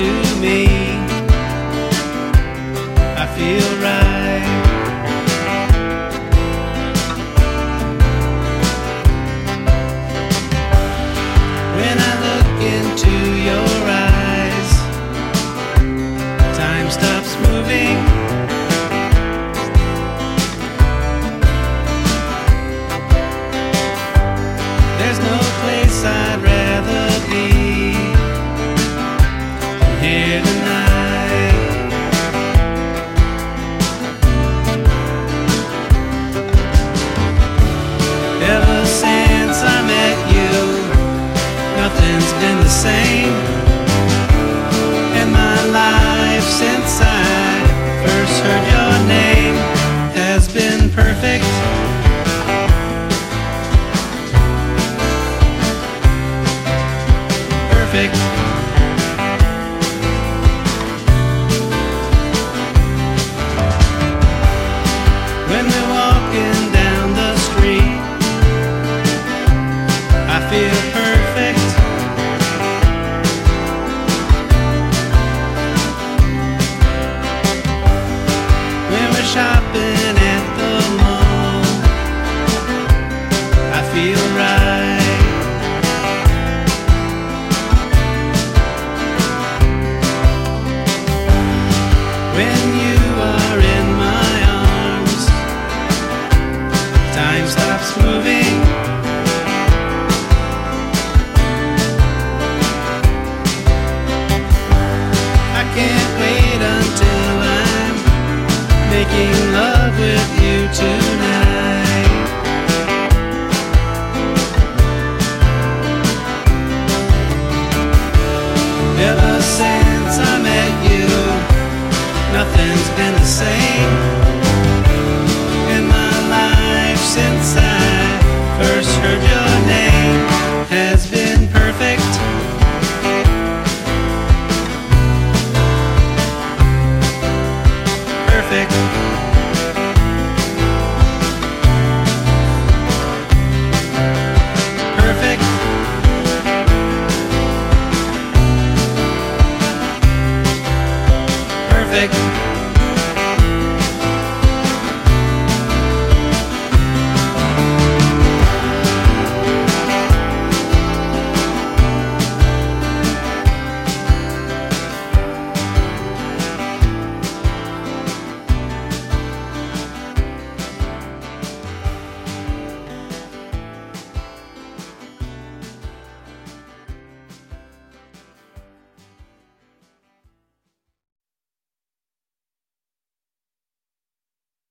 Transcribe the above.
to been the same. And my life since I first heard your name has been perfect. Perfect. Shopping at the mall, I feel right. When In my life since I first heard your name has been perfect. Perfect. Perfect. Perfect.